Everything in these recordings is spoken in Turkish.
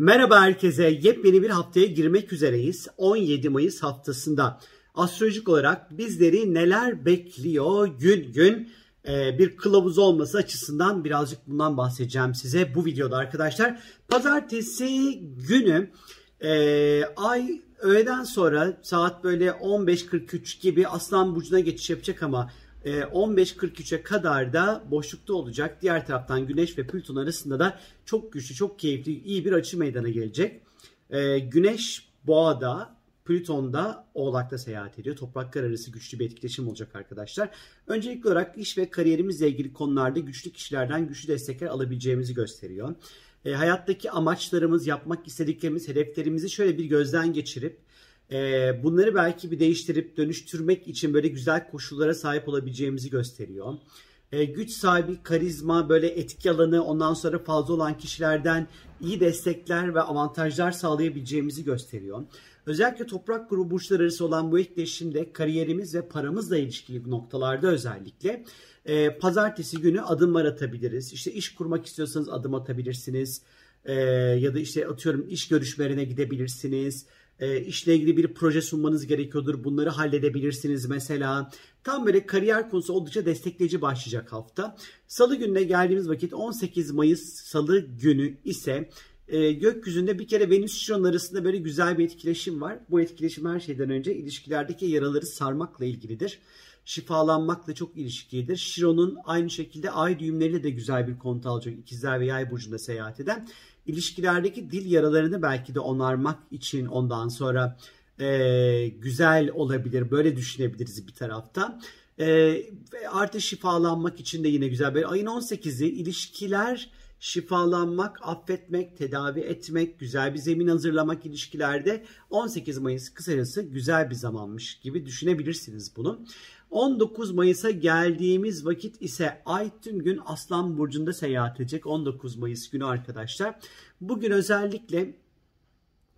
Merhaba herkese. Yepyeni bir haftaya girmek üzereyiz. 17 Mayıs haftasında astrolojik olarak bizleri neler bekliyor gün gün e, bir kılavuz olması açısından birazcık bundan bahsedeceğim size bu videoda arkadaşlar. Pazartesi günü e, ay öğleden sonra saat böyle 15.43 gibi Aslan Burcu'na geçiş yapacak ama 15.43'e kadar da boşlukta olacak. Diğer taraftan Güneş ve Plüton arasında da çok güçlü, çok keyifli, iyi bir açı meydana gelecek. Ee, Güneş Boğa'da, Plüton da Oğlak'ta seyahat ediyor. Topraklar arası güçlü bir etkileşim olacak arkadaşlar. Öncelikli olarak iş ve kariyerimizle ilgili konularda güçlü kişilerden güçlü destekler alabileceğimizi gösteriyor. E, hayattaki amaçlarımız, yapmak istediklerimiz, hedeflerimizi şöyle bir gözden geçirip e, bunları belki bir değiştirip dönüştürmek için böyle güzel koşullara sahip olabileceğimizi gösteriyor. E, güç sahibi, karizma, böyle etki alanı ondan sonra fazla olan kişilerden iyi destekler ve avantajlar sağlayabileceğimizi gösteriyor. Özellikle toprak grubu burçlar arası olan bu etkileşimde kariyerimiz ve paramızla ilişkili noktalarda özellikle e, pazartesi günü adımlar atabiliriz. İşte iş kurmak istiyorsanız adım atabilirsiniz. E, ya da işte atıyorum iş görüşmelerine gidebilirsiniz e, işle ilgili bir proje sunmanız gerekiyordur. Bunları halledebilirsiniz mesela. Tam böyle kariyer konusu oldukça destekleyici başlayacak hafta. Salı gününe geldiğimiz vakit 18 Mayıs Salı günü ise e, gökyüzünde bir kere Venüs Şiron arasında böyle güzel bir etkileşim var. Bu etkileşim her şeyden önce ilişkilerdeki yaraları sarmakla ilgilidir. Şifalanmakla çok ilişkilidir. Şiron'un aynı şekilde ay düğümleriyle de güzel bir kont alacak. İkizler ve Yay burcunda seyahat eden ilişkilerdeki dil yaralarını belki de onarmak için ondan sonra e, güzel olabilir. Böyle düşünebiliriz bir tarafta. E, artı şifalanmak için de yine güzel. Böyle ayın 18'i ilişkiler şifalanmak, affetmek, tedavi etmek, güzel bir zemin hazırlamak ilişkilerde 18 Mayıs kısacası güzel bir zamanmış gibi düşünebilirsiniz bunu. 19 Mayıs'a geldiğimiz vakit ise Ay tüm gün Aslan Burcu'nda seyahat edecek 19 Mayıs günü arkadaşlar. Bugün özellikle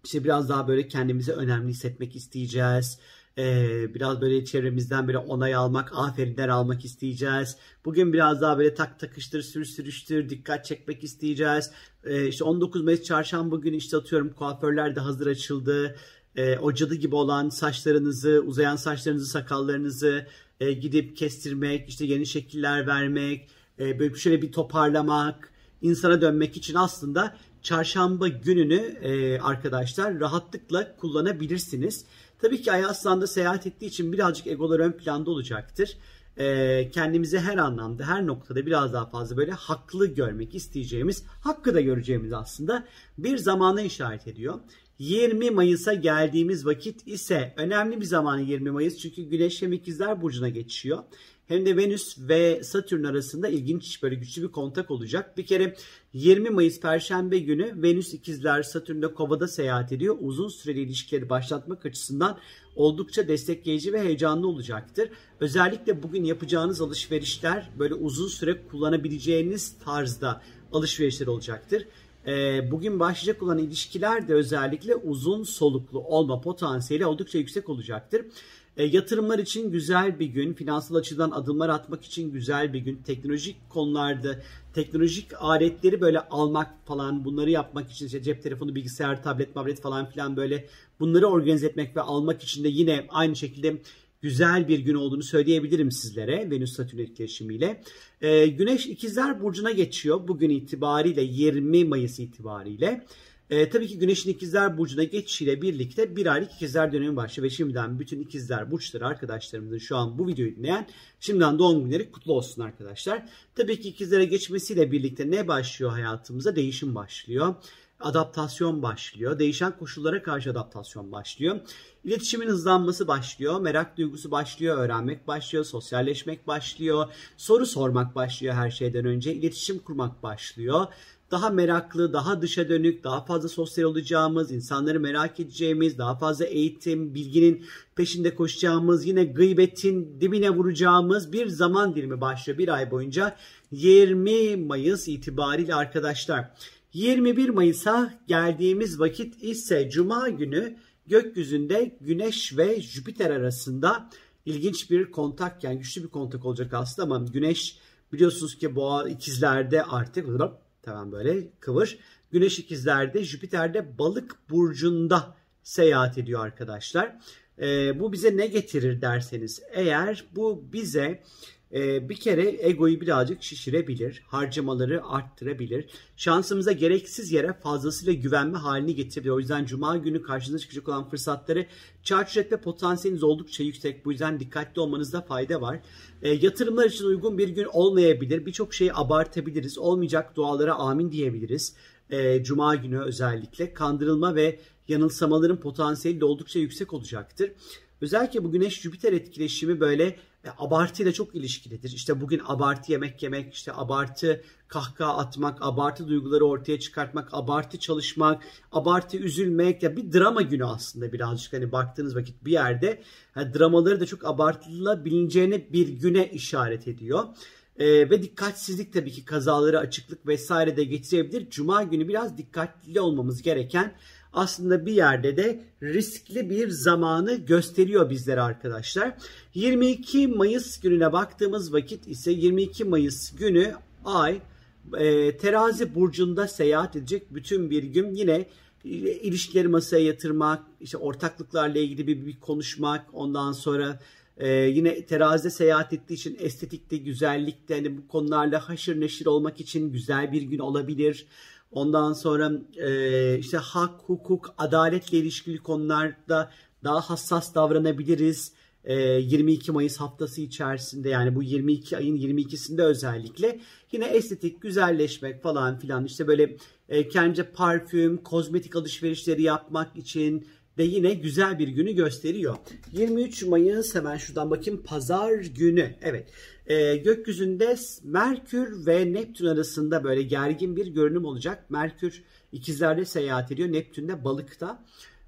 işte biraz daha böyle kendimizi önemli hissetmek isteyeceğiz. Ee, biraz böyle çevremizden böyle onay almak, aferinler almak isteyeceğiz. Bugün biraz daha böyle tak takıştır, sür sürüştür, dikkat çekmek isteyeceğiz. Ee, işte 19 Mayıs çarşamba günü işte atıyorum kuaförler de hazır açıldı e, o cadı gibi olan saçlarınızı, uzayan saçlarınızı, sakallarınızı e, gidip kestirmek, işte yeni şekiller vermek, e, böyle şöyle bir toparlamak, insana dönmek için aslında çarşamba gününü e, arkadaşlar rahatlıkla kullanabilirsiniz. Tabii ki Ay Aslan'da seyahat ettiği için birazcık egolar ön planda olacaktır. E, kendimizi her anlamda, her noktada biraz daha fazla böyle haklı görmek isteyeceğimiz, hakkı da göreceğimiz aslında bir zamana işaret ediyor. 20 Mayıs'a geldiğimiz vakit ise önemli bir zaman 20 Mayıs çünkü Güneş hem ikizler burcuna geçiyor. Hem de Venüs ve Satürn arasında ilginç böyle güçlü bir kontak olacak. Bir kere 20 Mayıs Perşembe günü Venüs ikizler Satürn'de Kova'da seyahat ediyor. Uzun süreli ilişkileri başlatmak açısından oldukça destekleyici ve heyecanlı olacaktır. Özellikle bugün yapacağınız alışverişler böyle uzun süre kullanabileceğiniz tarzda alışverişler olacaktır e, bugün başlayacak olan ilişkiler de özellikle uzun soluklu olma potansiyeli oldukça yüksek olacaktır. E, yatırımlar için güzel bir gün, finansal açıdan adımlar atmak için güzel bir gün, teknolojik konularda teknolojik aletleri böyle almak falan bunları yapmak için işte cep telefonu, bilgisayar, tablet, tablet falan filan böyle bunları organize etmek ve almak için de yine aynı şekilde güzel bir gün olduğunu söyleyebilirim sizlere Venüs Satürn etkileşimiyle. Ee, Güneş ikizler burcuna geçiyor bugün itibariyle 20 Mayıs itibariyle. Ee, tabii ki Güneş'in ikizler burcuna geçişiyle birlikte bir aylık ikizler dönemi başlıyor ve şimdiden bütün ikizler burçları arkadaşlarımızın şu an bu videoyu dinleyen şimdiden doğum günleri kutlu olsun arkadaşlar. Tabii ki ikizlere geçmesiyle birlikte ne başlıyor hayatımıza? Değişim başlıyor adaptasyon başlıyor. Değişen koşullara karşı adaptasyon başlıyor. İletişimin hızlanması başlıyor. Merak duygusu başlıyor. Öğrenmek başlıyor. Sosyalleşmek başlıyor. Soru sormak başlıyor her şeyden önce. İletişim kurmak başlıyor. Daha meraklı, daha dışa dönük, daha fazla sosyal olacağımız, insanları merak edeceğimiz, daha fazla eğitim, bilginin peşinde koşacağımız, yine gıybetin dibine vuracağımız bir zaman dilimi başlıyor bir ay boyunca. 20 Mayıs itibariyle arkadaşlar. 21 Mayıs'a geldiğimiz vakit ise Cuma günü gökyüzünde Güneş ve Jüpiter arasında ilginç bir kontak yani güçlü bir kontak olacak aslında ama Güneş biliyorsunuz ki boğa ikizlerde artık tamam böyle kıvır. Güneş ikizlerde, Jüpiter'de balık burcunda seyahat ediyor arkadaşlar. E, bu bize ne getirir derseniz eğer bu bize e, bir kere egoyu birazcık şişirebilir, harcamaları arttırabilir. Şansımıza gereksiz yere fazlasıyla güvenme halini getirebilir. O yüzden cuma günü karşınıza çıkacak olan fırsatları çarçur etme potansiyeliniz oldukça yüksek. Bu yüzden dikkatli olmanızda fayda var. E, yatırımlar için uygun bir gün olmayabilir. Birçok şeyi abartabiliriz. Olmayacak dualara amin diyebiliriz. E, cuma günü özellikle kandırılma ve yanılsamaların potansiyeli de oldukça yüksek olacaktır. Özellikle bu Güneş Jüpiter etkileşimi böyle e, abartıyla çok ilişkilidir. İşte bugün abartı yemek yemek, işte abartı kahkaha atmak, abartı duyguları ortaya çıkartmak, abartı çalışmak, abartı üzülmek ya bir drama günü aslında birazcık hani baktığınız vakit bir yerde yani dramaları da çok abartılabileceğine bir güne işaret ediyor. Ee, ve dikkatsizlik tabii ki kazaları açıklık vesaire de getirebilir. Cuma günü biraz dikkatli olmamız gereken aslında bir yerde de riskli bir zamanı gösteriyor bizlere arkadaşlar. 22 Mayıs gününe baktığımız vakit ise 22 Mayıs günü ay e, terazi burcunda seyahat edecek bütün bir gün yine ilişkileri masaya yatırmak, işte ortaklıklarla ilgili bir, bir konuşmak, ondan sonra ee, yine terazide seyahat ettiği için estetikte, güzellikte hani bu konularla haşır neşir olmak için güzel bir gün olabilir. Ondan sonra e, işte hak, hukuk, adaletle ilişkili konularda daha hassas davranabiliriz. E, 22 Mayıs haftası içerisinde yani bu 22 ayın 22'sinde özellikle yine estetik, güzelleşmek falan filan işte böyle e, kendince parfüm, kozmetik alışverişleri yapmak için de yine güzel bir günü gösteriyor. 23 Mayıs hemen şuradan bakayım pazar günü. Evet e, gökyüzünde Merkür ve Neptün arasında böyle gergin bir görünüm olacak. Merkür ikizlerde seyahat ediyor. Neptün de balıkta.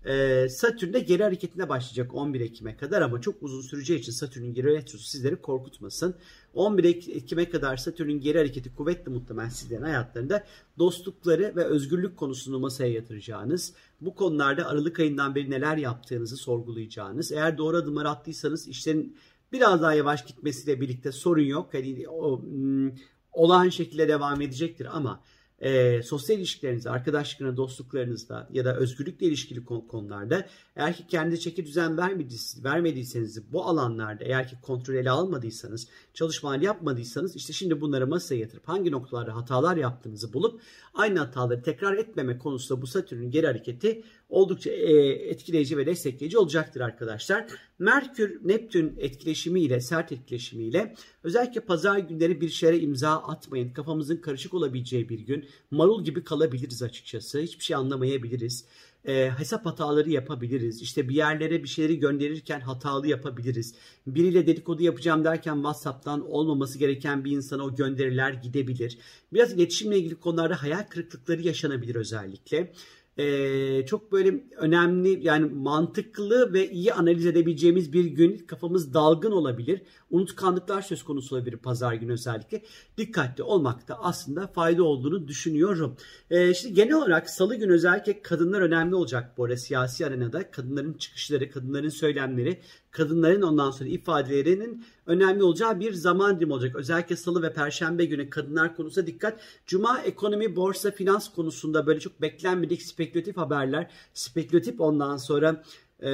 Ee, Satürn de geri hareketine başlayacak 11 Ekim'e kadar ama çok uzun süreceği için Satürn'ün geri retrosu sizleri korkutmasın. 11 Ekim'e kadar Satürn'ün geri hareketi kuvvetli muhtemelen sizlerin hayatlarında dostlukları ve özgürlük konusunu masaya yatıracağınız, bu konularda Aralık ayından beri neler yaptığınızı sorgulayacağınız, eğer doğru adımlar attıysanız işlerin biraz daha yavaş gitmesiyle birlikte sorun yok. Hani o, hmm, olağan şekilde devam edecektir ama e, sosyal ilişkilerinizde, arkadaşlıklarınızda, dostluklarınızda ya da özgürlükle ilişkili konularda eğer ki kendi çeki düzen vermediyseniz bu alanlarda eğer ki kontrol ele almadıysanız, çalışmalar yapmadıysanız işte şimdi bunları masaya yatırıp hangi noktalarda hatalar yaptığınızı bulup aynı hataları tekrar etmeme konusunda bu Satürn'ün geri hareketi oldukça e, etkileyici ve destekleyici olacaktır arkadaşlar. Merkür Neptün etkileşimiyle, sert etkileşimiyle özellikle pazar günleri bir şeye imza atmayın. Kafamızın karışık olabileceği bir gün. Marul gibi kalabiliriz açıkçası. Hiçbir şey anlamayabiliriz e, hesap hataları yapabiliriz. İşte bir yerlere bir şeyleri gönderirken hatalı yapabiliriz. Biriyle dedikodu yapacağım derken WhatsApp'tan olmaması gereken bir insana o gönderiler gidebilir. Biraz iletişimle ilgili konularda hayal kırıklıkları yaşanabilir özellikle e, çok böyle önemli yani mantıklı ve iyi analiz edebileceğimiz bir gün kafamız dalgın olabilir. Unutkanlıklar söz konusu olabilir pazar günü özellikle. Dikkatli olmakta aslında fayda olduğunu düşünüyorum. E, şimdi genel olarak salı günü özellikle kadınlar önemli olacak bu arada siyasi arenada. Kadınların çıkışları, kadınların söylemleri, kadınların ondan sonra ifadelerinin önemli olacağı bir zaman dilimi olacak. Özellikle salı ve perşembe günü kadınlar konusunda dikkat. Cuma ekonomi, borsa, finans konusunda böyle çok beklenmedik spekülatif haberler, spekülatif ondan sonra e,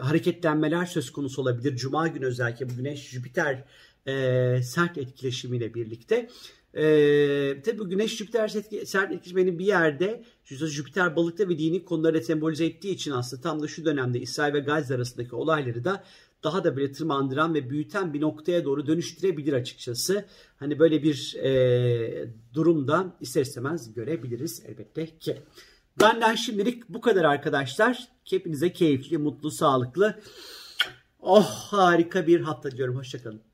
hareketlenmeler söz konusu olabilir. Cuma günü özellikle bu Güneş Jüpiter e, sert etkileşimiyle birlikte. Ee, tabi bu Güneş Jüpiter sert etkileşiminin bir yerde Jüpiter balıkta ve dini konuları sembolize ettiği için aslında tam da şu dönemde İsrail ve Gazze arasındaki olayları da daha da böyle tırmandıran ve büyüten bir noktaya doğru dönüştürebilir açıkçası. Hani böyle bir e, durumda ister istemez görebiliriz elbette ki. Benden şimdilik bu kadar arkadaşlar. Hepinize keyifli, mutlu, sağlıklı, oh harika bir hafta diliyorum. Hoşçakalın.